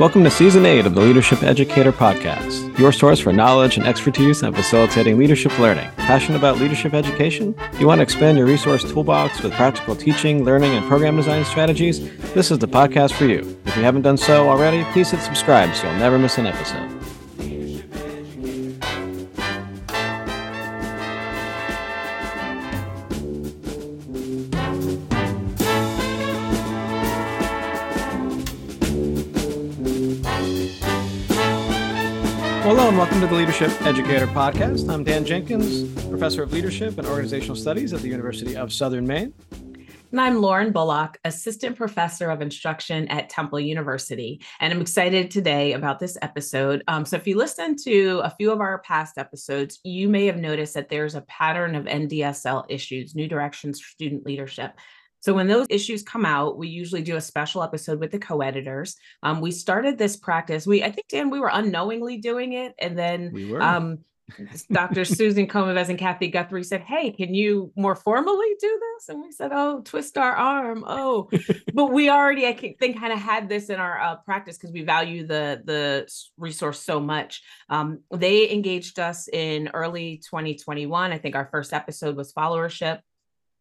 Welcome to Season 8 of the Leadership Educator Podcast, your source for knowledge and expertise on facilitating leadership learning. Passionate about leadership education? You want to expand your resource toolbox with practical teaching, learning, and program design strategies? This is the podcast for you. If you haven't done so already, please hit subscribe so you'll never miss an episode. Welcome to the Leadership Educator Podcast. I'm Dan Jenkins, Professor of Leadership and Organizational Studies at the University of Southern Maine. And I'm Lauren Bullock, Assistant Professor of Instruction at Temple University. And I'm excited today about this episode. Um, so, if you listen to a few of our past episodes, you may have noticed that there's a pattern of NDSL issues, New Directions for Student Leadership. So when those issues come out, we usually do a special episode with the co-editors. Um, we started this practice. We, I think, Dan, we were unknowingly doing it, and then We were. um, Dr. Susan Komives and Kathy Guthrie said, "Hey, can you more formally do this?" And we said, "Oh, twist our arm." Oh, but we already, I think, kind of had this in our uh, practice because we value the the resource so much. Um, they engaged us in early 2021. I think our first episode was followership.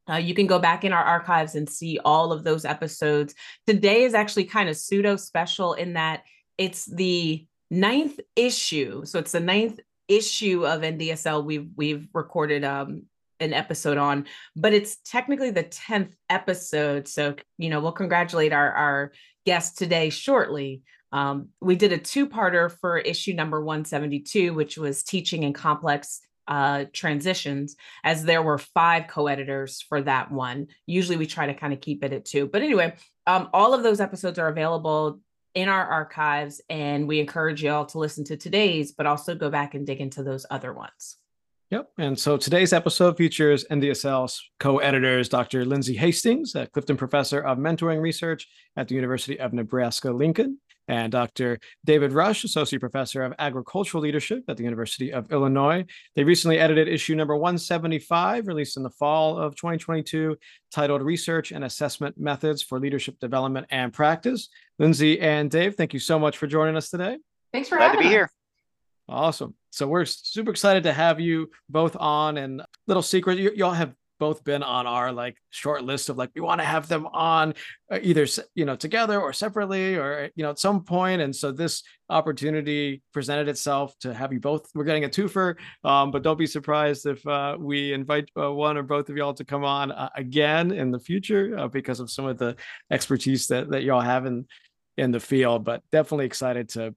Uh, you can go back in our archives and see all of those episodes. Today is actually kind of pseudo special in that it's the ninth issue. So it's the ninth issue of NDSL we've we've recorded um, an episode on, but it's technically the tenth episode. So you know we'll congratulate our our guest today shortly. Um, we did a two-parter for issue number 172, which was teaching in complex uh, transitions, as there were five co-editors for that one. Usually we try to kind of keep it at two. But anyway, um, all of those episodes are available in our archives, and we encourage you all to listen to today's, but also go back and dig into those other ones. Yep. And so today's episode features NDSL's co-editors, Dr. Lindsay Hastings, a Clifton Professor of Mentoring Research at the University of Nebraska-Lincoln, and Dr. David Rosch, Associate Professor of Agricultural Leadership at the University of Illinois. They recently edited issue number 175, released in the fall of 2022, titled Research and Assessment Methods for Leadership Development and Practice. Lindsay and Dave, thank you so much for joining us today. Thanks for Glad to be us. here. Awesome. So we're super excited to have you both on. And little secret, you, y'all have both been on our like short list of like we want to have them on uh, either you know together or separately or you know at some. And so this opportunity presented itself to have you both. We're getting a twofer, um, but don't be surprised if uh, we invite uh, one or both of y'all to come on uh, again in the future uh, because of some of the expertise that that y'all have in in the field. But definitely excited to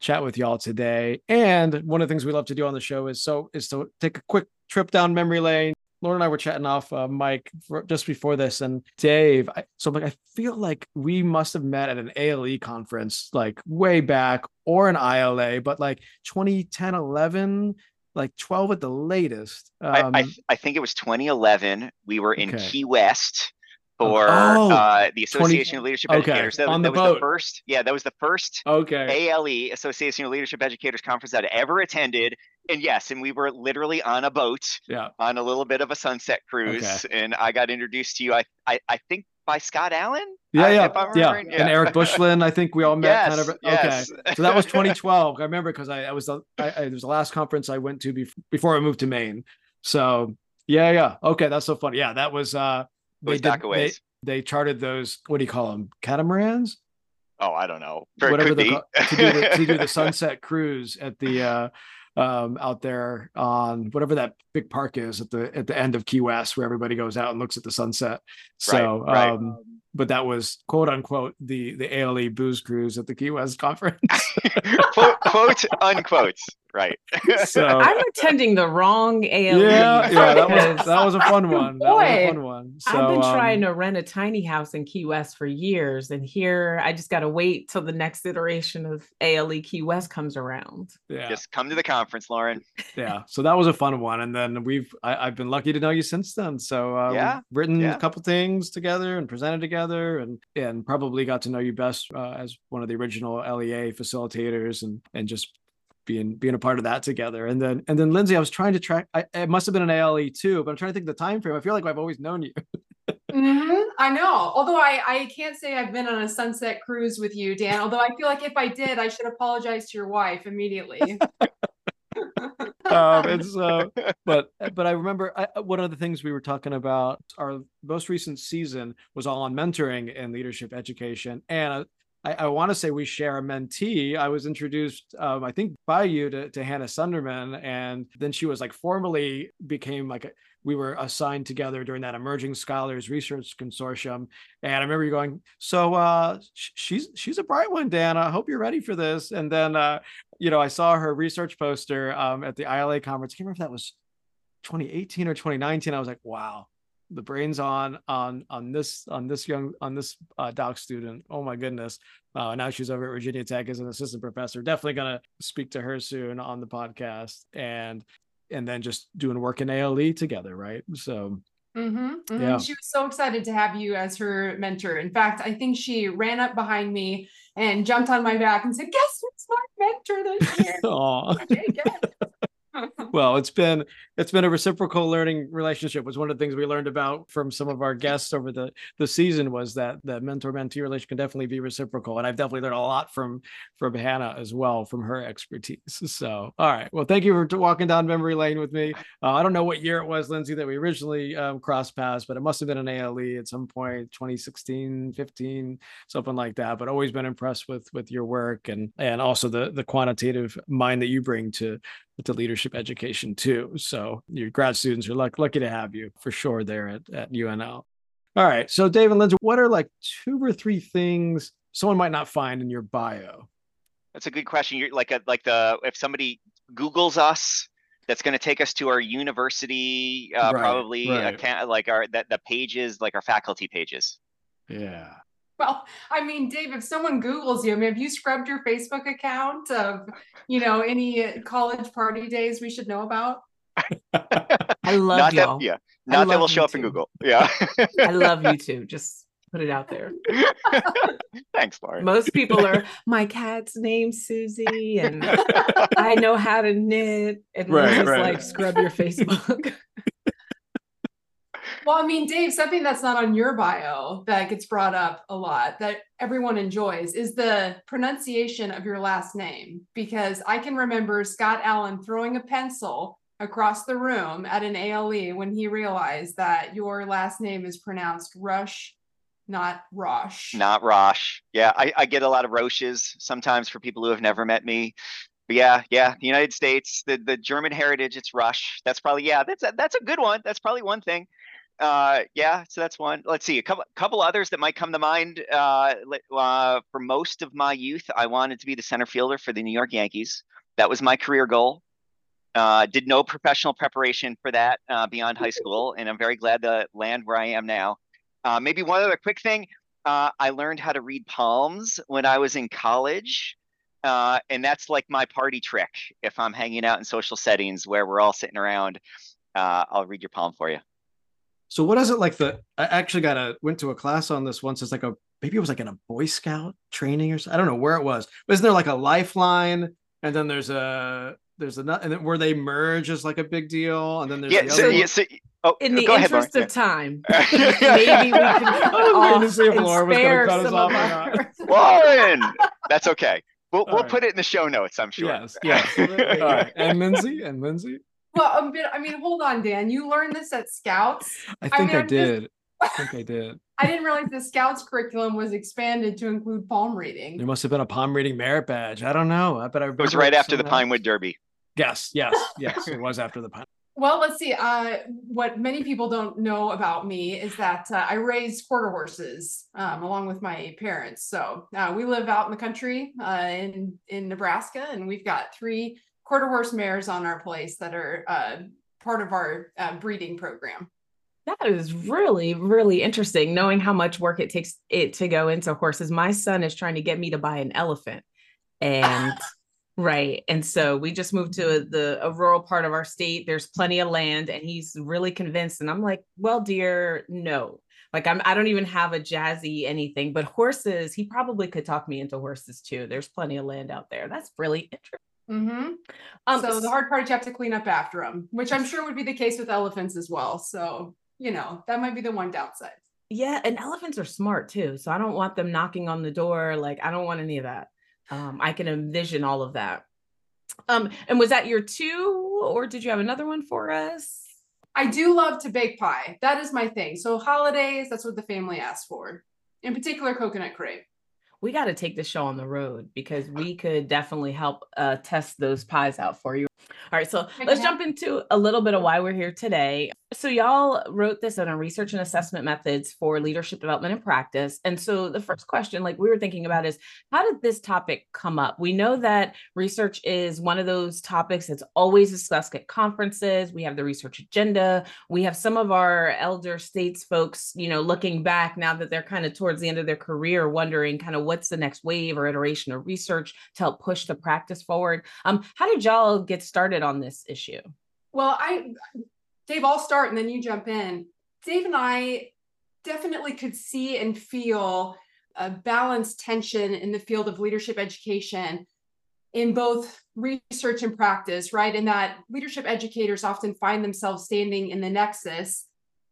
chat with y'all today. And one of the things we love to do on the show is so is to take a quick trip down memory lane. Lauren and I were chatting off uh, mic for, just before this, and Dave. I, so I'm like, I feel like we must have met at an ALE conference like way back, or an ILA, but like 2010, 11, like 12 at the latest. Um, I, I, I think it was 2011. We were in Okay. Key West for oh, uh, the 20 Association of Leadership okay, Educators. That, on that the was boat. the first. Yeah, that was the first okay. ALE Association of Leadership Educators conference that I ever attended. And yes, and we were literally on a boat Yeah. on a little bit of a sunset cruise. Okay. And I got introduced to you. I I, I think by Scott Allen. Yeah, I- yeah, I'm yeah. remembering, And Eric Buschlen, I think we all met Yes, kind of. Okay, yes. so that was 2012. I remember because I, I was the I, I, it was the last conference I went to bef- before I moved to Maine. So yeah, yeah. Okay, that's so funny. Yeah, that was. uh Was did- back a ways. they charted those. What do you call them? Catamarans. Oh, I don't know. Very whatever they be. to do the, to do the sunset cruise at the uh um out there on whatever that big park is at the at the end of Key West where everybody goes out and looks at the sunset. So right. um but that was quote unquote the the ALE booze cruise at the Key West conference. quote, quote unquote. Right. so I'm attending the wrong ALE. yeah, yeah, that was that was a fun one. That was a fun one. So I've been um, trying to rent a tiny house in Key West for years, and here I just got to wait till the next iteration of ALE Key West comes around. yeah. Just come to the conference, Lauren. yeah so that was a fun one and then we've I, i've been lucky to know you since then so uh Yeah, we've written yeah. a couple things together and presented together and and probably got to know you best uh, as one of the original lea facilitators and and just being being a part of that together and then and then lindsay i was trying to track I, it must have been an ale too but i'm trying to think of the time frame i feel like i've always known you Mhm, I know. Although I, I can't say I've been on a sunset cruise with you, Dan. Although I feel like if I did, I should apologize to your wife immediately. um, and so, but but I remember I, one of the things we were talking about. Our most recent season was all on mentoring and leadership education, and I, I want to say we share a mentee. I was introduced, um, I think, by you to, to Hannah Sunderman, and then she was like formally became like a, we were assigned together during that Emerging Scholars Research Consortium. And I remember you going, "So uh, she's she's a bright one, Dan. I hope you're ready for this." And then, uh, you know, I saw her research poster um, at the ILA conference. I can't remember if that was 2018 or 2019. I was like, "Wow." the brains on on on this on this young on this uh, doc student oh my goodness uh, now she's over at virginia tech as an assistant professor definitely gonna speak to her soon on the podcast and and then just doing work in ale together right so Mm-hmm, mm-hmm. Yeah. She was so excited to have you as her mentor. In fact, I think she ran up behind me and jumped on my back and said, "Guess who's my mentor this year?" Well it's been it's been a reciprocal learning relationship was one of the things we learned about from some of our guests over the the season was that that mentor mentee relation can definitely be reciprocal and i've definitely learned a lot from from hannah as well from her expertise. So all right. Well thank you for walking down memory lane with me. Uh, i don't know what year it was lindsay that we originally um, crossed paths but it must have been an ale at some point 2016 15 something like that but always been impressed with with your work and and also the the quantitative mind that you bring to to leadership education too. So your grad students are luck, lucky to have you for sure there at, at UNL. All right. So Dave and Lindsay, what are like two or three things someone might not find in your bio? That's a good question. You're like a like the if somebody Googles us, that's going to take us to our university, uh, Right, probably right. account, like our that the pages, like our faculty pages. Yeah. Well, I mean, Dave, if someone Googles you, I mean, have you scrubbed your Facebook account of, you know, any college party days we should know about? I love not y'all. that, yeah, not that will you show up in. Google. Yeah. I love you too. Just put it out there. Thanks, Lauren. Most people are my cat's name's Susie and I know how to knit. And Right, Lindsay's right. like scrub your Facebook. Well, I mean, Dave, something that's not on your bio that gets brought up a lot that everyone enjoys is the pronunciation of your last name. Because I can remember Scott Allen throwing a pencil across the room at an ALE when he realized that your last name is pronounced Rush, not Rosh. Not Rosh. Yeah, I, I get a lot of Roches sometimes for people who have never met me. But yeah, yeah, the United States, the, the German heritage, it's Rush. That's probably yeah, that's a, that's a good one. That's probably one thing. Uh, yeah, so that's one. Let's see a couple couple others that might come to mind. Uh, uh, for most of my youth, I wanted to be the center fielder for the New York Yankees. That was my career goal. Uh, did no professional preparation for that uh, beyond high school, and I'm very glad to land where I am now. Uh, maybe one other quick thing. Uh, I learned how to read palms when I was in college. Uh, and that's like my party trick. If I'm hanging out in social settings where we're all sitting around, uh, I'll read your palm for you. So what is it like the I actually got a went to a class on this once. It's like a maybe it was like in a Boy Scout training or something. I don't know where it was. But isn't there like a lifeline and then there's a there's another and then where they merge is like a big deal and then there's Yeah. the So, other yeah, so, oh, In the go ahead, Lauren. interest of time, maybe we can cut I was waiting to see if Laura was gonna cut us off or our- Lauren, that's okay. We'll All we'll right. put it in the show notes. I'm sure. Yes, yes. All right. And Lindsay and Lindsay. Well, um, but, I mean, hold on, Dan. You learned this at Scouts. I I think mean, I, I'm just- did. I think I did. I didn't realize the Scouts curriculum was expanded to include palm reading. There must have been a palm reading merit badge. I don't know. I bet I It was right after the somehow. Pinewood Derby. Yes, yes, yes. It was after the pine. Well, let's see. Uh, what many people don't know about me is that uh, I raised quarter horses um, along with my parents. So uh, we live out in the country uh, in in Nebraska, and we've got three quarter horse mares on our place that are uh, part of our uh, breeding program. That is really, really interesting knowing how much work it takes it to go into horses. My son is trying to get me to buy an elephant. And right. And so we just moved to the a rural part of our state. There's plenty of land and he's really convinced. And I'm like, well, dear, no. Like I'm I don't even have a jazzy anything, but horses, he probably could talk me into horses too. There's plenty of land out there. That's really interesting. Hmm Um, so the hard part is you have to clean up after them, which I'm sure would be the case with elephants as well. So you know that might be the one downside. Yeah, and elephants are smart too. So I don't want them knocking on the door. Like I don't want any of that. Um, I can envision all of that. Um, and was that your two, or did you have another one for us? I do love to bake pie. That is my thing. So holidays, that's what the family asks for. In particular, coconut crepe. We got to take the show on the road because we could definitely help uh, test those pies out for you. All right, so let's jump into a little bit of why we're here today. So, y'all wrote this on our research and assessment methods for leadership development and practice. And so, the first question, like we were thinking about, is how did this topic come up? We know that research is one of those topics that's always discussed at conferences. We have the research agenda. We have some of our elder states folks, you know, looking back now that they're kind of towards the end of their career, wondering kind of what's the next wave or iteration of research to help push the practice forward. Um, how did y'all get started on this issue? Well, I Dave, I'll start and then you jump in. Dave and I definitely could see and feel a balanced tension in the field of leadership education in both research and practice, right? In that leadership educators often find themselves standing in the nexus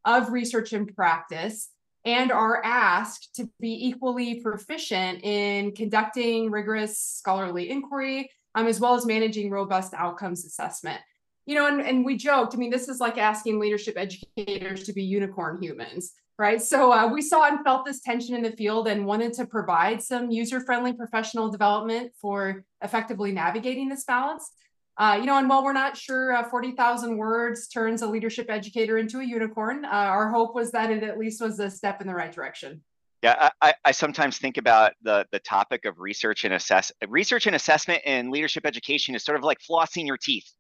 of research and practice and are asked to be equally proficient in conducting rigorous scholarly inquiry, um, as well as managing robust outcomes assessment you know, and, and we joked, I mean, this is like asking leadership educators to be unicorn humans, right? So uh, we saw and felt this tension in the field and wanted to provide some user friendly professional development for effectively navigating this balance. Uh, you know, and while we're not sure uh, 40,000 words turns a leadership educator into a unicorn, uh, our hope was that it at least was a step in the right direction. Yeah, I, I sometimes think about the the topic of research and assess research and assessment in leadership education is sort of like flossing your teeth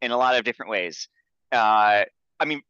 in a lot of different ways. Uh, I mean,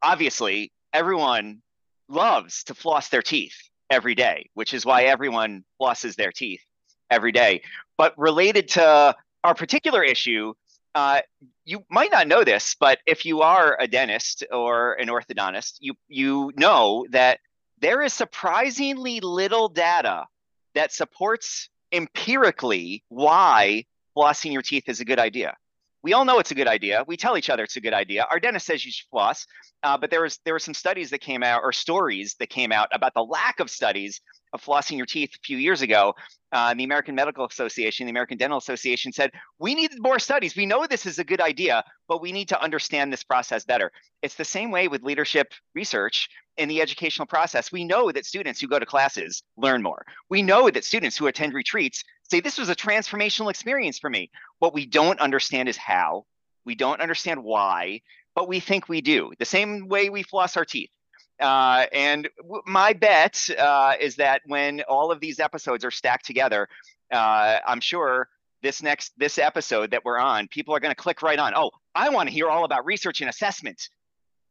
obviously, everyone loves to floss their teeth every day, which is why everyone flosses their teeth every day. But related to our particular issue, uh, you might not know this, but if you are a dentist or an orthodontist, you you know that there is surprisingly little data that supports empirically why flossing your teeth is a good idea we all know it's a good idea. We tell each other it's a good idea. Our dentist says you should floss, uh, but there was there were some studies that came out or stories that came out about the lack of studies of flossing your teeth a few years ago. Uh, the American Medical Association, the American Dental Association said we need more studies. We know this is a good idea, but we need to understand this process better. It's the same way with leadership research in the educational process. We know that students who go to classes learn more. We know that students who attend retreats say this was a transformational experience for me. What we don't understand is how. We don't understand why, but we think we do. The same way we floss our teeth. Uh, and my bet uh, is that when all of these episodes are stacked together, uh, I'm sure this next this episode that we're on, people are going to click right on. Oh, I want to hear all about research and assessment.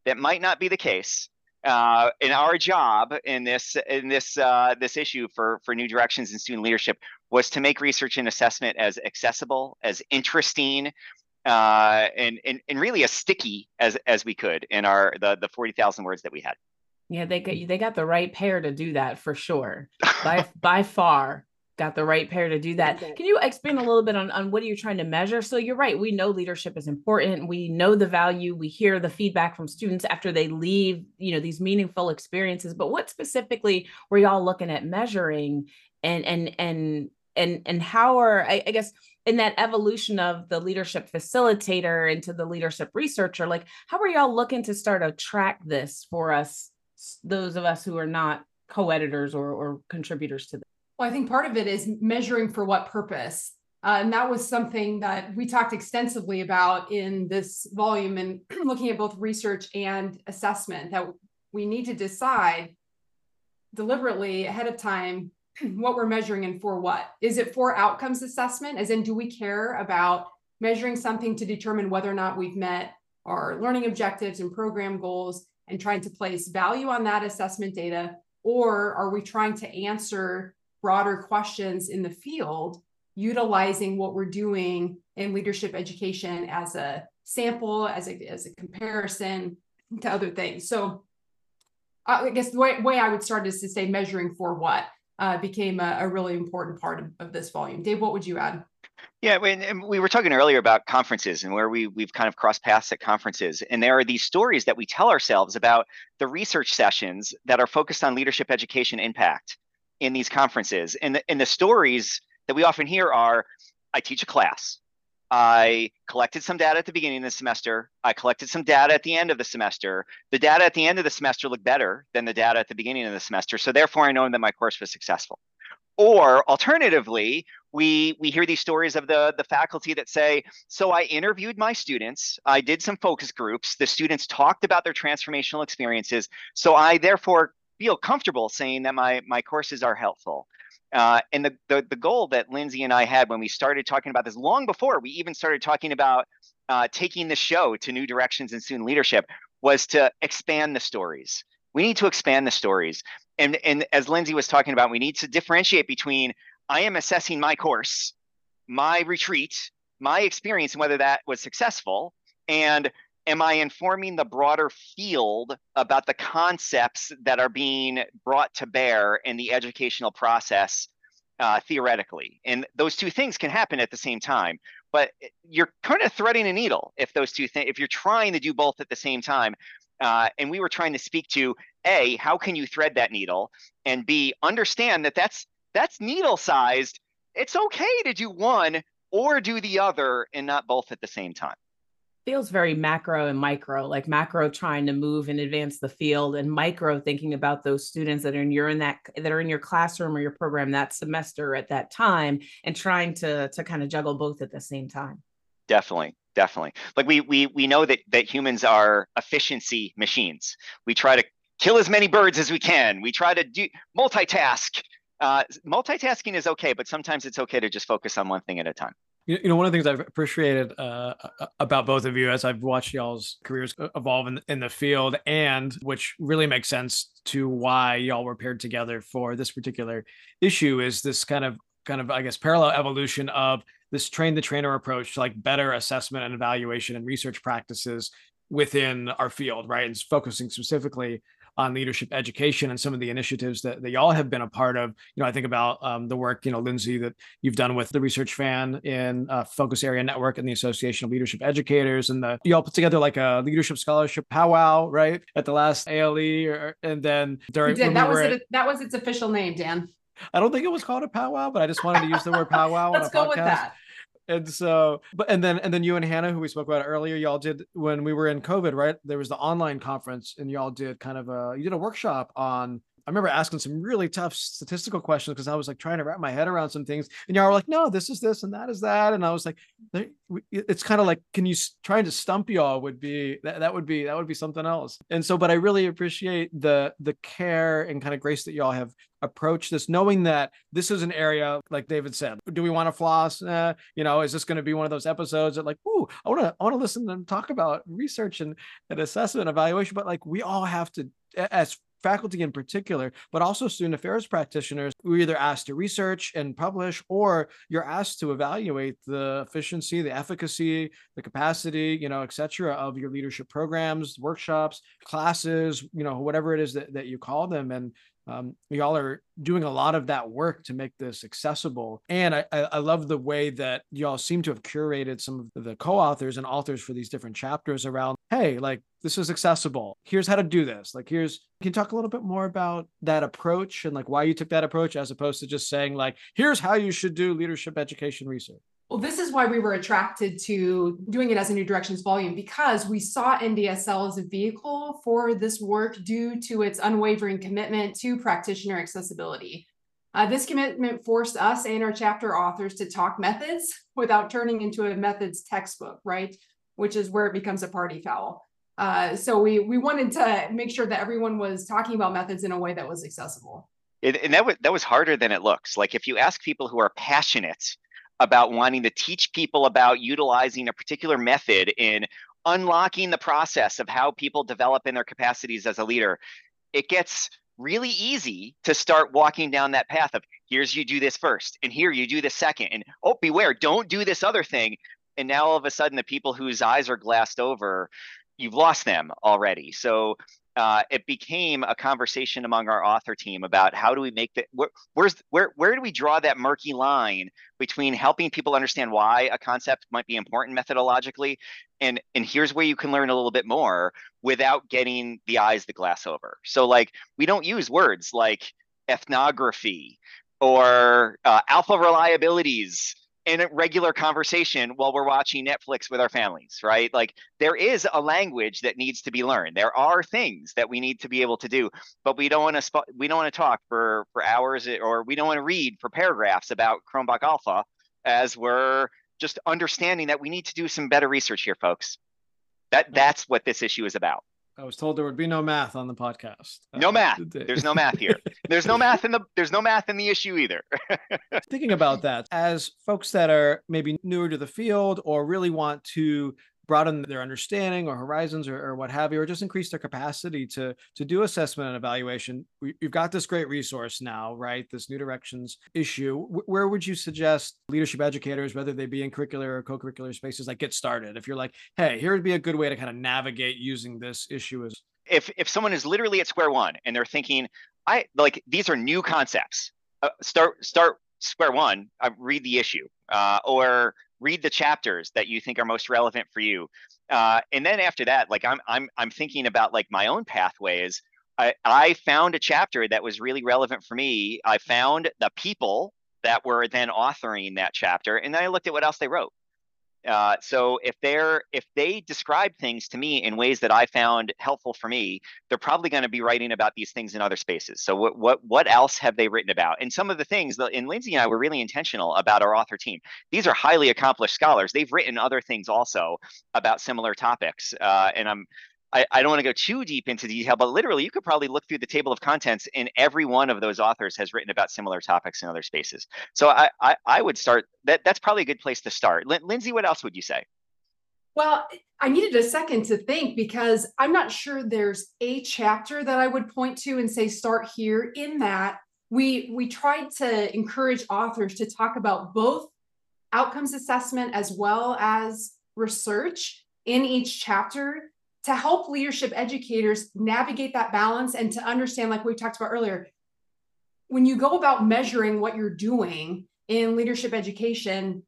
That might not be the case uh, in our job in this in this uh, this issue for for new directions in student leadership was to make research and assessment as accessible, as interesting, uh, and, and and really as sticky as as we could in our the the forty thousand words that we had. Yeah, they got they got the right pair to do that for sure. By by far got the right pair to do that. Can you expand a little bit on, on what are you trying to measure? So you're right. We know leadership is important. We know the value. We hear the feedback from students after they leave, you know, these meaningful experiences. But what specifically were y'all looking at measuring and and and and and how are I, I guess in that evolution of the leadership facilitator into the leadership researcher, like how are y'all looking to start to track this for us, those of us who are not co-editors or, or contributors to this? Well, I think part of it is measuring for what purpose. Uh, and that was something that we talked extensively about in this volume and looking at both research and assessment that we need to decide deliberately ahead of time what we're measuring and for what. Is it for outcomes assessment? As in, do we care about measuring something to determine whether or not we've met our learning objectives and program goals and trying to place value on that assessment data? Or are we trying to answer broader questions in the field, utilizing what we're doing in leadership education as a sample, as a, as a comparison to other things. So I guess the way, way I would start is to say measuring for what uh, became a, a, really important part of, of this volume. Dave, what would you add? Yeah, and we were talking earlier about conferences and where we we've kind of crossed paths at conferences, and there are these stories that we tell ourselves about the research sessions that are focused on leadership education impact in these conferences, and the, and the stories that we often hear are, I teach a class, I collected some data at the beginning of the semester. I collected some data at the end of the semester. The data at the end of the semester looked better than the data at the beginning of the semester. So therefore, I know that my course was successful. Or alternatively, we we hear these stories of the the faculty that say, so I interviewed my students, I did some focus groups, the students talked about their transformational experiences, so I therefore feel comfortable saying that my my courses are helpful. Uh, and the, the the goal that Lindsay and I had when we started talking about this, long before we even started talking about uh, taking the show to new directions in student leadership, was to expand the stories. We need to expand the stories and and as Lindsay was talking about, we need to differentiate between I am assessing my course, my retreat, my experience, and whether that was successful, and am I informing the broader field about the concepts that are being brought to bear in the educational process uh, theoretically? And those two things can happen at the same time. But you're kind of threading a needle if those two things, if you're trying to do both at the same time. Uh, and we were trying to speak to a how can you thread that needle and b understand that that's that's needle sized it's okay to do one or do the other and not both at the same time feels very macro and micro like macro trying to move and advance the field and micro thinking about those students that are in your in that that are in your classroom or your program that semester at that time and trying to to kind of juggle both at the same time definitely definitely like we we we know that that humans are efficiency machines we try to kill as many birds as we can. We try to do multitask. Uh, multitasking is okay, but sometimes it's okay to just focus on one thing at a time. You know, one of the things I've appreciated uh, about both of you as I've watched y'all's careers evolve in, in the field, and which really makes sense to why y'all were paired together for this particular issue, is this kind of kind of I guess parallel evolution of this train the trainer approach to like better assessment and evaluation and research practices within our field, right? And focusing specifically on leadership education and some of the initiatives that, that y'all have been a part of. You know, I think about um, the work, you know, Lindsay, that you've done with the Research Fan in uh, Focus Area Network and the Association of Leadership Educators, and the y'all put together like a leadership scholarship powwow, right, at the last ALE, or, and then during that was it, at, that was its official name, Dan. I don't think it was called a powwow, but I just wanted to use the word powwow. Let's go podcast. with that and so but and then and then you and hannah who we spoke about earlier y'all did when we were in covid right there was the online conference and y'all did kind of a you did a workshop on I remember asking some really tough statistical questions because I was like trying to wrap my head around some things, and y'all were like, "No, this is this and that is that," and I was like, "It's kind of like, can you trying to stump y'all would be that, that would be that would be something else." And so, but I really appreciate the the care and kind of grace that y'all have approached this, knowing that this is an area like David said. Do we want to floss? Eh, you know, is this going to be one of those episodes that like, ooh, I want to I want to listen and talk about research and, and assessment evaluation, but like we all have to as faculty in particular, but also student affairs practitioners, we're either asked to research and publish, or you're asked to evaluate the efficiency, the efficacy, the capacity, you know, et cetera, of your leadership programs, workshops, classes, you know, whatever it is that, that you call them. And um, y'all are doing a lot of that work to make this accessible. And I, I love the way that y'all seem to have curated some of the co-authors and authors for these different chapters around, hey, like this is accessible. Here's how to do this. Like here's can you talk a little bit more about that approach and like why you took that approach as opposed to just saying like here's how you should do leadership education research? Well, this is why we were attracted to doing it as a New Directions volume because we saw NDSL as a vehicle for this work due to its unwavering commitment to practitioner accessibility. Uh, this commitment forced us and our chapter authors to talk methods without turning into a methods textbook, right? Which is where it becomes a party foul. Uh, so we we wanted to make sure that everyone was talking about methods in a way that was accessible. It, and that was that was harder than it looks. Like if you ask people who are passionate about wanting to teach people about utilizing a particular method in unlocking the process of how people develop in their capacities as a leader, it gets really easy to start walking down that path of here's you do this first and here you do this second and oh beware don't do this other thing. And now all of a sudden the people whose eyes are glassed over you've lost them already. So uh, it became a conversation among our author team about how do we make that where, where's where where do we draw that murky line between helping people understand why a concept might be important methodologically and and here's where you can learn a little bit more without getting the eyes the glass over? So like we don't use words like ethnography or uh, alpha reliabilities in a regular conversation while we're watching Netflix with our families, right? Like there is a language that needs to be learned. There are things that we need to be able to do, but we don't want to sp- we don't want to talk for for hours eh, or we don't want to read for paragraphs about Cronbach Alpha as we're just understanding that we need to do some better research here, folks. That that's what this issue is about. I was told there would be no math on the podcast. No uh, math. There's no math here. There's no math in the there's no math in the issue either. Thinking about that, as folks that are maybe newer to the field or really want to broaden their understanding or horizons or, or, what have you, or just increase their capacity to to do assessment and evaluation. We, you've got this great resource now, right? This new directions issue. W- where would you suggest leadership educators, whether they be in curricular or co-curricular spaces, like get started? If you're like, hey, here would be a good way to kind of navigate using this issue as if if someone is literally at square one and they're thinking, I like these are new concepts. Uh, start start square one. Uh, read the issue, uh, or read the chapters that you think are most relevant for you. Uh, and then after that like i'm i'm i'm thinking about like my own pathways. I, I found a chapter that was really relevant for me. I found the people that were then authoring that chapter and then i looked at what else they wrote uh, so if they're if they describe things to me in ways that I found helpful for me, they're probably going to be writing about these things in other spaces. So what what what else have they written about? And some of the things, that and Lindsay and I were really intentional about our author team. These are highly accomplished scholars. They've written other things also about similar topics, uh, and I'm I, I don't want to go too deep into detail, but literally, you could probably look through the table of contents, and every one of those authors has written about similar topics in other spaces. So I, I, I would start that. That's probably a good place to start. Lin- Lindsay, what else would you say? Well, I needed a second to think because I'm not sure there's a chapter that I would point to and say start here. In that we we tried to encourage authors to talk about both outcomes assessment as well as research in each chapter to help leadership educators navigate that balance and to understand, like we talked about earlier, when you go about measuring what you're doing in leadership education,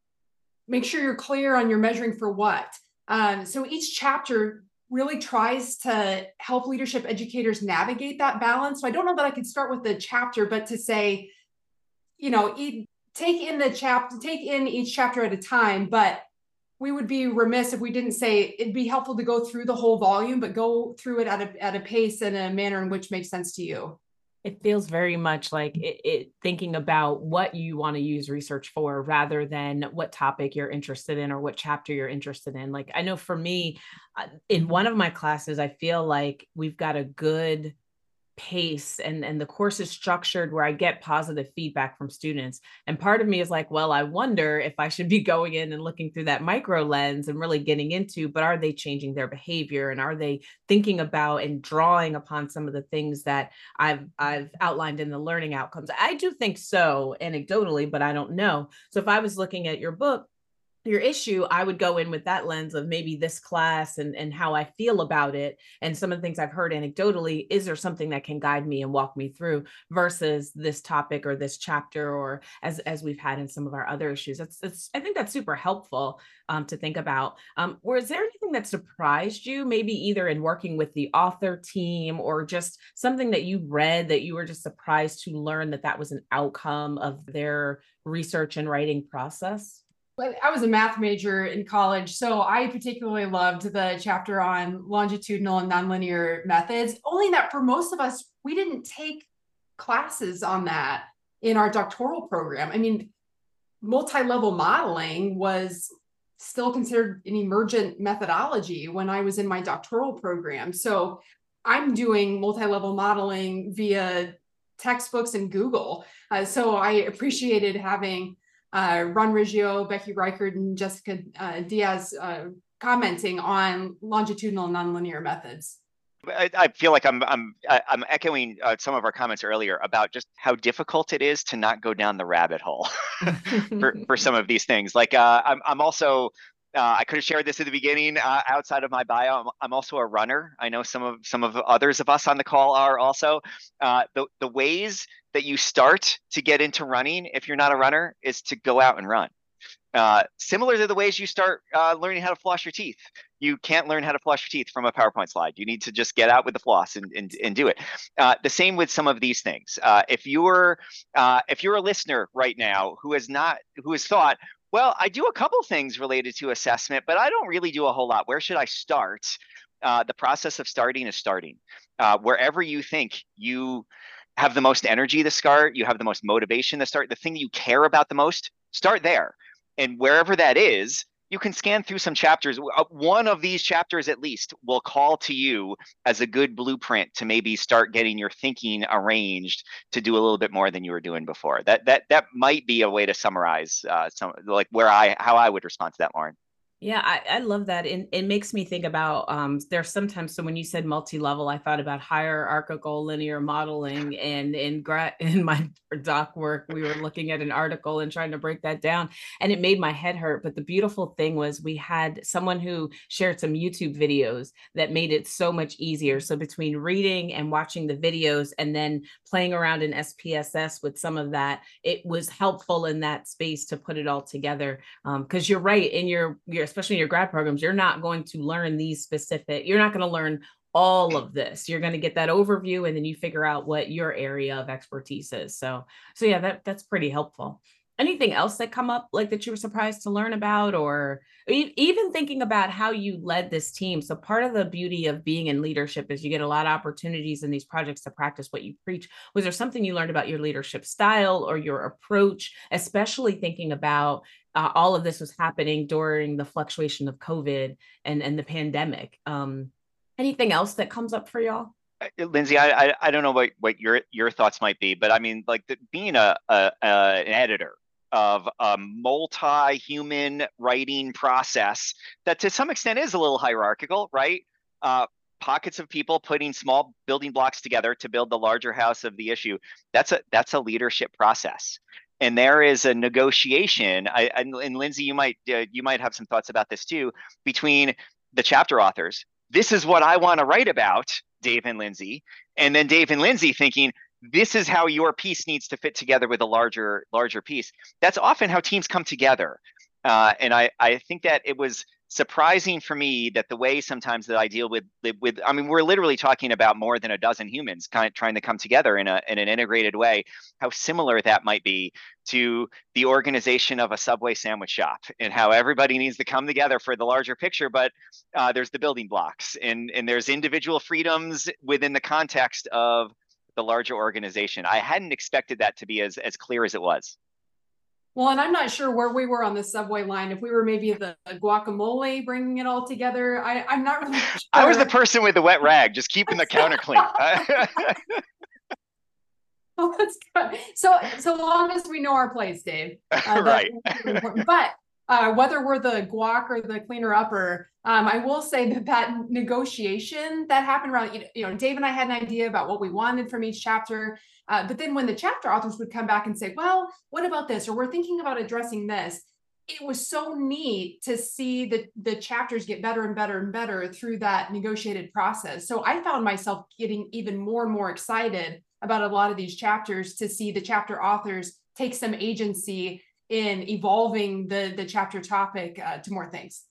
make sure you're clear on your measuring for what. Um, so each chapter really tries to help leadership educators navigate that balance. So I don't know that I could start with the chapter, but to say, you know, take in the chapter, take in each chapter at a time, but we would be remiss if we didn't say it'd be helpful to go through the whole volume, but go through it at a, at a pace and a manner in which makes sense to you. It feels very much like it, it thinking about what you want to use research for rather than what topic you're interested in or what chapter you're interested in. Like I know for me, uh, in one of my classes, I feel like we've got a good pace and and the course is structured where i get positive feedback from students. And part of me is like well i wonder if i should be going in and looking through that micro lens and really getting into but are they changing their behavior? And are they thinking about and drawing upon some of the things that i've i've outlined in the learning outcomes? I do think so anecdotally but i don't know. So if i was looking at your book your issue i would go in with that lens of maybe this class and and how i feel about it. And some of the things i've heard anecdotally is there something that can guide me and walk me through versus this topic or this chapter or as as we've had in some of our other issues? That's, that's i think that's super helpful um, to think about. Um, was there anything that surprised you maybe either in working with the author team or just something that you read that you were just surprised to learn that that was an outcome of their research and writing process I was a math major in college, so I particularly loved the chapter on longitudinal and nonlinear methods. Only that for most of us, we didn't take classes on that in our doctoral program. I mean, multi-level modeling was still considered an emergent methodology when I was in my doctoral program. So I'm doing multi-level modeling via textbooks and Google. Uh, so I appreciated having uh, Ron Riggio, Becky Reichard, and Jessica uh, Diaz uh, commenting on longitudinal nonlinear methods. I, I, feel like I'm I'm I'm echoing uh, some of our comments earlier about just how difficult it is to not go down the rabbit hole for, for some of these things. Like uh, I'm I'm also uh, I could have shared this at the beginning. Uh, outside of my bio, I'm, I'm, also a runner. I know some of some of others of us on the call are also. Uh, the the ways that you start to get into running, if you're not a runner, is to go out and run. Uh, similar to the ways you start uh, learning how to floss your teeth. You can't learn how to floss your teeth from a PowerPoint slide. You need to just get out with the floss and, and, and do it. Uh, the same with some of these things. If you're if you're a listener right now who has not who has thought, well, I do a couple things related to assessment, but I don't really do a whole lot. Where should I start? Uh, the process of starting is starting. wherever you think you have the most energy to start, you have the most motivation to start, the thing you care about the most, start there and wherever that is you can scan through some chapters. Uh, one of these chapters at least will call to you as a good blueprint to maybe start getting your thinking arranged to do a little bit more than you were doing before. That that that might be a way to summarize uh, some like where i how i would respond to that lauren yeah, I, I love that. And it makes me think about um, there's sometimes so when you said multi-level, I thought about hierarchical linear modeling and in gra- in my doc work, we were looking at an article and trying to break that down. And it made my head hurt. But the beautiful thing was we had someone who shared some YouTube videos that made it so much easier. So between reading and watching the videos and then playing around in SPSS with some of that, it was helpful in that space to put it all together. Because um, you're right, in your your especially in your grad programs, you're not going to learn these specific, you're not going to learn all of this. You're going to get that overview and then you figure out what your area of expertise is. So, so yeah, that that's pretty helpful. Anything else that come up like that you were surprised to learn about or even thinking about how you led this team. So part of the beauty of being in leadership is you get a lot of opportunities in these projects to practice what you preach. Was there something you learned about your leadership style or your approach, especially thinking about uh, all of this was happening during the fluctuation of COVID and and the pandemic. Um, anything else that comes up for y'all? Uh, Lindsay, I, I, I don't know what what your your thoughts might be, but I mean, like the, being a, a, a an editor of a multi-human writing process that to some extent is a little hierarchical, right? Uh, pockets of people putting small building blocks together to build the larger house of the issue. That's a that's a leadership process and there is a negotiation. I, and, and Lindsay, you might uh, you might have some thoughts about this too between the chapter authors. This is what I want to write about, Dave and Lindsay, and then Dave and Lindsay thinking this is how your piece needs to fit together with a larger larger piece. That's often how teams come together, uh, and I I think that it was surprising for me that the way sometimes that I deal with with I mean we're literally talking about more than a dozen humans kind of trying to come together in a in an integrated way how similar that might be to the organization of a subway sandwich shop and how everybody needs to come together for the larger picture but uh, there's the building blocks and and there's individual freedoms within the context of the larger organization I hadn't expected that to be as as clear as it was well, and I'm not sure where we were on the subway line. If we were maybe the guacamole bringing it all together, I, I'm not really sure. I was the person with the wet rag, just keeping the counter clean. oh, that's good. So, so long as we know our place, Dave. Uh, right. But uh, whether we're the guac or the cleaner upper, um, I will say that that negotiation that happened around, you know, Dave and I had an idea about what we wanted from each chapter. Uh, but then when the chapter authors would come back and say, well, what about this? Or we're thinking about addressing this. It was so neat to see the, the chapters get better and better and better through that negotiated process. So I found myself getting even more and more excited about a lot of these chapters to see the chapter authors take some agency in evolving the the chapter topic uh, to more things.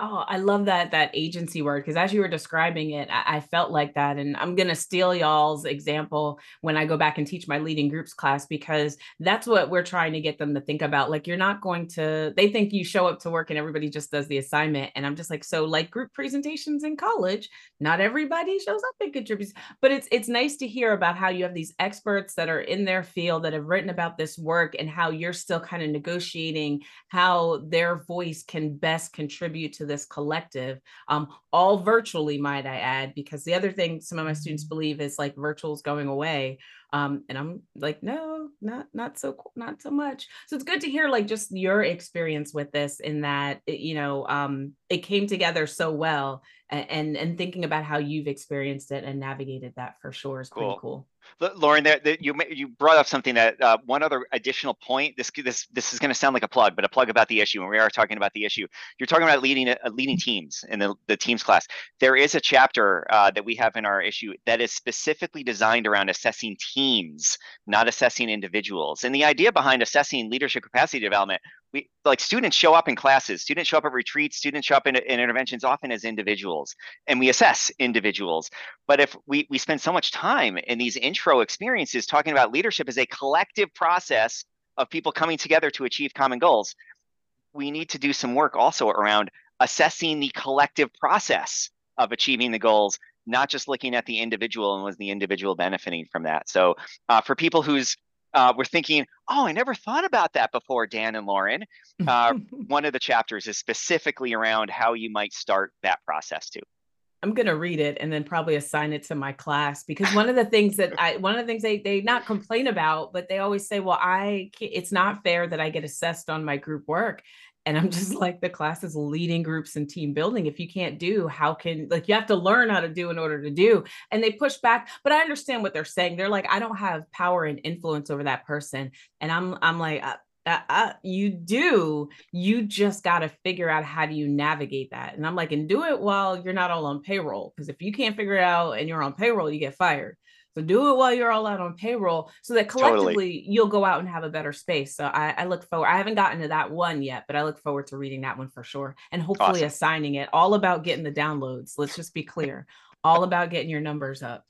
Oh, I love that that agency word because as you were describing it, I, I, felt like that, and I'm gonna steal y'all's example when I go back and teach my leading groups class because that's what we're trying to get them to think about. Like, you're not going to. They think you show up to work and everybody just does the assignment, and I'm just like, so like group presentations in college, not everybody shows up and contributes, but it's it's nice to hear about how you have these experts that are in their field that have written about this work and how you're still kind of negotiating how their voice can best contribute to this collective, um, all virtually, might I add, because the other thing some of my students mm-hmm. believe is like virtual is going away. Um, and I'm like, no, not not so not so much. So it's good to hear like just your experience with this in that it, you know um, it came together so well, and, and and thinking about how you've experienced it and navigated that for sure is cool. pretty cool. Lauren, that, that you you brought up something that uh, one other additional point. This this this is going to sound like a plug, but a plug about the issue. And we are talking about the issue. You're talking about leading uh, leading teams in the the teams class. There is a chapter uh, that we have in our issue that is specifically designed around assessing teams, not assessing individuals. And the idea behind assessing leadership capacity development we like students show up in classes students show up at retreats students show up in, in, interventions often as individuals and we assess individuals. But if we we spend so much time in these intro experiences talking about leadership as a collective process of people coming together to achieve common goals we need to do some work also around assessing the collective process of achieving the goals not just looking at the individual and was the individual benefiting from that. So uh, for people whose uh, we're thinking, oh, I never thought about that before, Dan and Lauren. Uh, one of the chapters is specifically around how you might start that process too. I'm gonna read it and then probably assign it to my class because one of the things that I one of the things they they not complain about, but they always say, well, I it's not fair that I get assessed on my group work. And I'm just like, the class is leading groups and team building. If you can't do, how can, like, you have to learn how to do in order to do. And they push back, but I understand what they're saying. They're like, I don't have power and influence over that person. And I'm, I'm like, uh, uh, uh, you do you just got to figure out how do you navigate that and i'm like and do it while you're not all on payroll because if you can't figure it out and you're on payroll you get fired so do it while you're all out on payroll so that collectively totally. you'll go out and have a better space. So I, I, look forward, I haven't gotten to that one yet, but I look forward to reading that one for sure. And hopefully awesome. assigning it all about getting the downloads. Let's just be clear, all about getting your numbers up.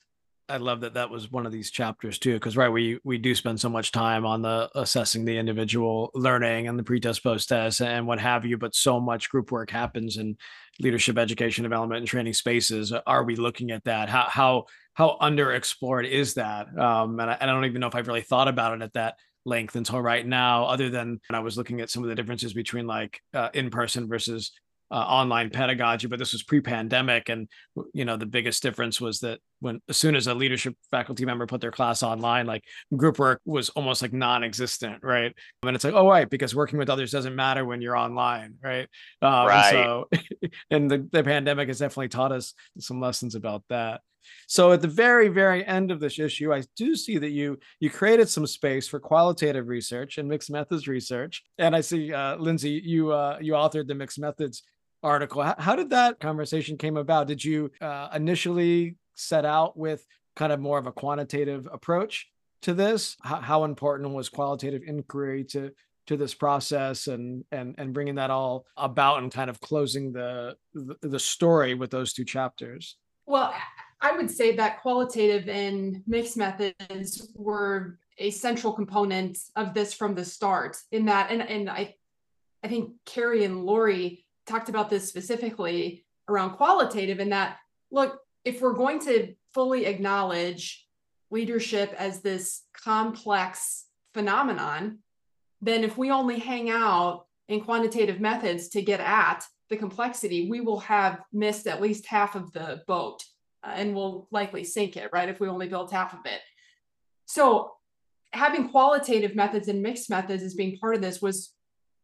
I love that that was one of these chapters too, because right, we we do spend so much time on the assessing the individual learning and the pre-test, post-test, and what have you. But so much group work happens in leadership, education, development, and training spaces. Are we looking at that? How how how underexplored is that? Um, and I, and I don't even know if I've really thought about it at that length until right now. Other than I was looking at some of the differences between like uh, in person versus uh, online pedagogy, but this was pre-pandemic, and you know the biggest difference was that when as soon as a leadership faculty member put their class online, like group work was almost like non-existent, right? And it's like, oh right, because working with others doesn't matter when you're online, right? Um, right. And so, and the, the pandemic has definitely taught us some lessons about that. So at the very, very end of this issue, I do see that you you created some space for qualitative research and mixed methods research. And I see, uh, Lindsay, you uh, you authored the mixed methods article. How, how did that conversation came about? Did you uh, initially set out with kind of more of a quantitative approach to this? How, how important was qualitative inquiry to to this process and and and bringing that all about and kind of closing the the, the story with those two chapters? Well, I would say that qualitative and mixed methods were a central component of this from the start in that and and I I think Carrie and Lori talked about this specifically around qualitative and that look if we're going to fully acknowledge leadership as this complex phenomenon then if we only hang out in quantitative methods to get at the complexity we will have missed at least half of the boat and we'll likely sink it right if we only build half of it so having qualitative methods and mixed methods as being part of this was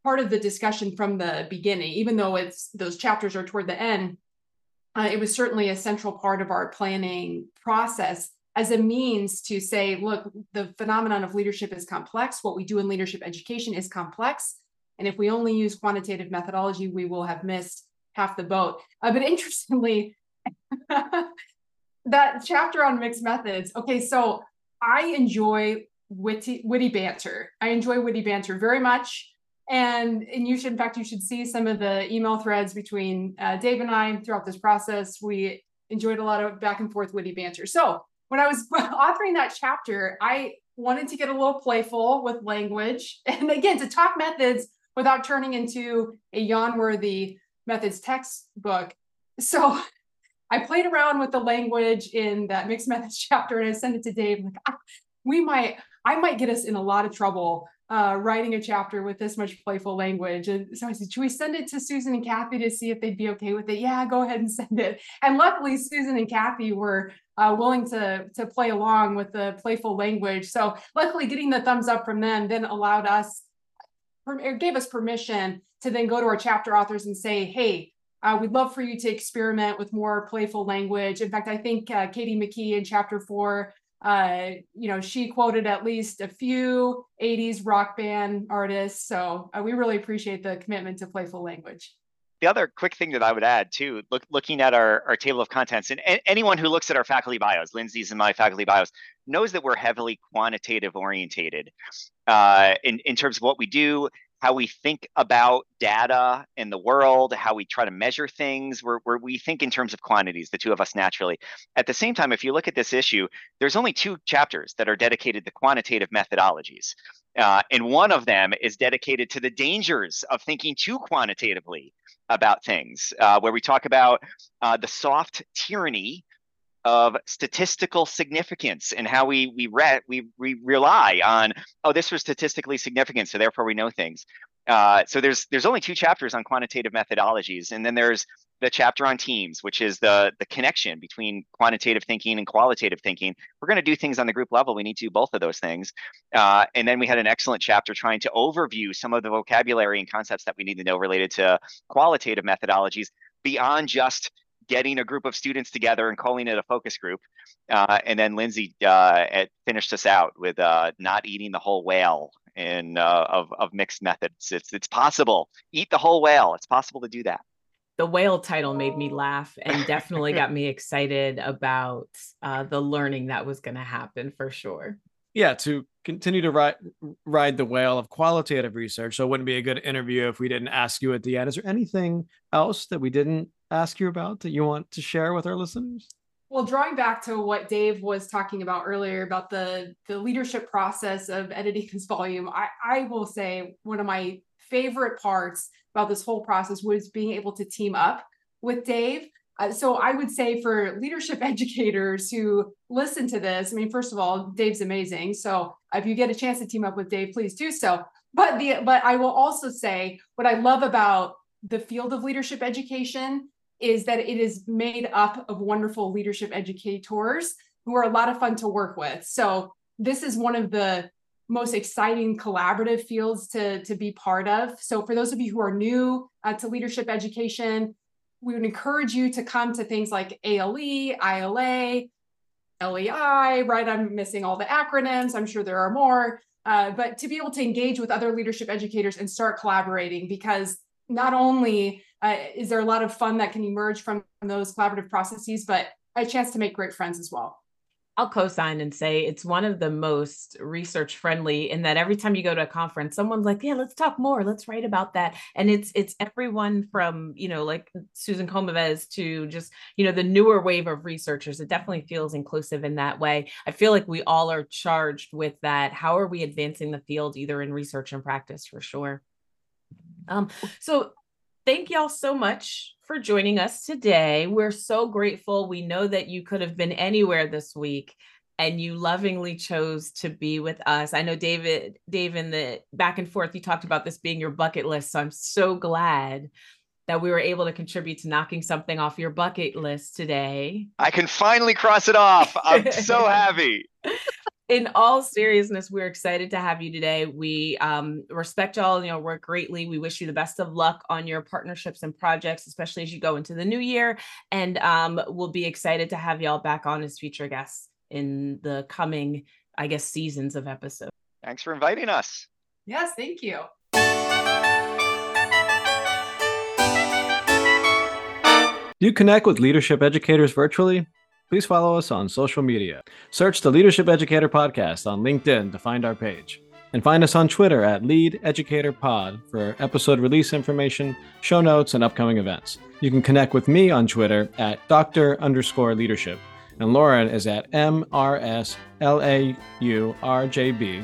part of the discussion from the beginning, even though it's those chapters are toward the end. Uh, it was certainly a central part of our planning process as a means to say, look, the phenomenon of leadership is complex. What we do in leadership education is complex. And if we only use quantitative methodology, we will have missed half the boat. Uh, but interestingly, that chapter on mixed methods. Okay, so I enjoy witty, witty banter. I enjoy witty banter very much. And and you should in fact you should see some of the email threads between uh, dave and i throughout this process. We enjoyed a lot of back and forth witty banter. So when i was authoring that chapter i wanted to get a little playful with language. And again to talk methods without turning into a yawn worthy methods textbook. So i played around with the language in that mixed methods chapter and i sent it to dave like ah, we might i might get us in a lot of trouble uh, writing a chapter with this much playful language. And so I said, should we send it to Susan and Kathy to see if they'd be okay with it? Yeah, go ahead and send it. And luckily, Susan and Kathy were uh, willing to, to play along with the playful language. So luckily, getting the thumbs up from them then allowed us, it gave us permission to then go to our chapter authors and say, hey, uh, we'd love for you to experiment with more playful language. In fact, I think uh, Katie McKee in chapter four uh, you know, she quoted at least a few 80s rock band artists. So uh, we really appreciate the commitment to playful language. The other quick thing that I would add too, look, looking at our, our table of contents, and a- anyone who looks at our faculty bios, Lindsay's and my faculty bios, knows that we're heavily quantitative orientated uh, in, in terms of what we do, how we think about data in the world, how we try to measure things, where, where we think in terms of quantities, the two of us naturally. At the same time, if you look at this issue, there's only two chapters that are dedicated to quantitative methodologies. Uh, and one of them is dedicated to the dangers of thinking too quantitatively about things, uh, where we talk about uh, the soft tyranny of statistical significance and how we we re- we we rely on oh this was statistically significant so therefore we know things. Uh, so there's there's only two chapters on quantitative methodologies and then there's the chapter on teams which is the the connection between quantitative thinking and qualitative thinking. We're going to do things on the group level. We need to do both of those things. Uh, and then we had an excellent chapter trying to overview some of the vocabulary and concepts that we need to know related to qualitative methodologies beyond just getting a group of students together and calling it a focus group. Uh, and then Lindsay uh, finished us out with uh, not eating the whole whale in uh, of, of mixed methods. It's, it's possible. Eat the whole whale. It's possible to do that. The whale title made me laugh and definitely got me excited about uh, the learning that was going to happen for sure. Yeah, to continue to ride ride the whale of qualitative research. So it wouldn't be a good interview if we didn't ask you at the end. Is there anything else that we didn't ask you about that you want to share with our listeners? Well, drawing back to what Dave was talking about earlier about the the leadership process of editing this volume, I, I will say one of my favorite parts about this whole process was being able to team up with Dave. Uh, so I would say for leadership educators who listen to this, I mean, first of all, Dave's amazing. So if you get a chance to team up with Dave, please do so. But the but I will also say what I love about the field of leadership education is that it is made up of wonderful leadership educators who are a lot of fun to work with. So this is one of the most exciting collaborative fields to, to be part of. So for those of you who are new uh, to leadership education, we would encourage you to come to things like ALE, ILA, LEI, right? I'm missing all the acronyms. I'm sure there are more. Uh, but to be able to engage with other leadership educators and start collaborating because not only uh, is there a lot of fun that can emerge from those collaborative processes, but a chance to make great friends as well. I'll co-sign and say it's one of the most research friendly in that every time you go to a conference, someone's like, "Yeah, let's talk more. Let's write about that." And it's it's everyone from you know like Susan Komives to just you know the newer wave of researchers. It definitely feels inclusive in that way. I feel like we all are charged with that. How are we advancing the field, either in research and practice, for sure. Um, so thank y'all so much for joining us today. We're so grateful. We know that you could have been anywhere this week and you lovingly chose to be with us. I know David, Dave, in the back and forth, you talked about this being your bucket list. So I'm so glad that we were able to contribute to knocking something off your bucket list today. I can finally cross it off. I'm so happy in all seriousness, we're excited to have you today. We um, respect y'all, you know, work greatly. We wish you the best of luck on your partnerships and projects, especially as you go into the new year. And um, we'll be excited to have y'all back on as future guests in the coming, I guess, seasons of episodes. Thanks for inviting us. Yes, thank you. Do you connect with leadership educators virtually? Please follow us on social media. Search the Leadership Educator Podcast on LinkedIn to find our page. And find us on Twitter at Lead Educator Pod for episode release information, show notes, and upcoming events. You can connect with me on Twitter at Dr. underscore leadership. And Lauren is at MRSLAURJB.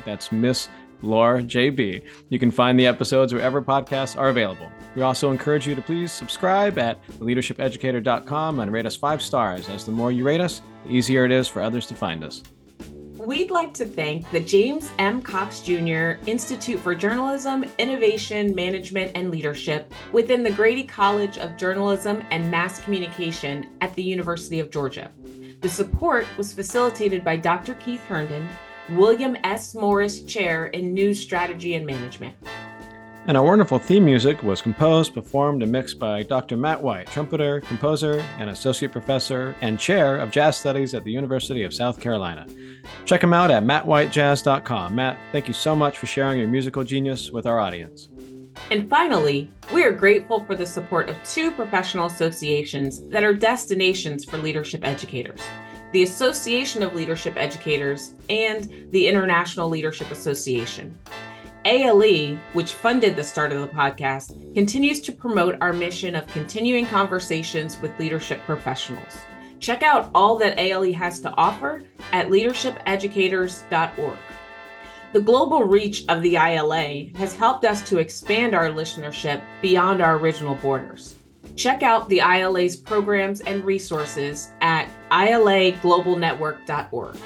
That's Miss Laura JB. You can find the episodes wherever podcasts are available. We also encourage you to please subscribe at leadershipeducator.com and rate us five stars, as the more you rate us, the easier it is for others to find us. We'd like to thank the James M. Cox Jr. Institute for Journalism, Innovation, Management, and Leadership within the Grady College of Journalism and Mass Communication at the University of Georgia. The support was facilitated by Dr. Keith Herndon, William S. Morris Chair in News Strategy and Management. And our wonderful theme music was composed, performed, and mixed by Dr. Matt White, trumpeter, composer, and associate professor and chair of jazz studies at the University of South Carolina. Check him out at mattwhitejazz.com. Matt, thank you so much for sharing your musical genius with our audience. And finally, we are grateful for the support of two professional associations that are destinations for leadership educators the Association of Leadership Educators and the International Leadership Association. ALE, which funded the start of the podcast, continues to promote our mission of continuing conversations with leadership professionals. Check out all that ALE has to offer at leadershipeducators.org. The global reach of the ILA has helped us to expand our listenership beyond our original borders. Check out the ILA's programs and resources at ilaglobalnetwork.org.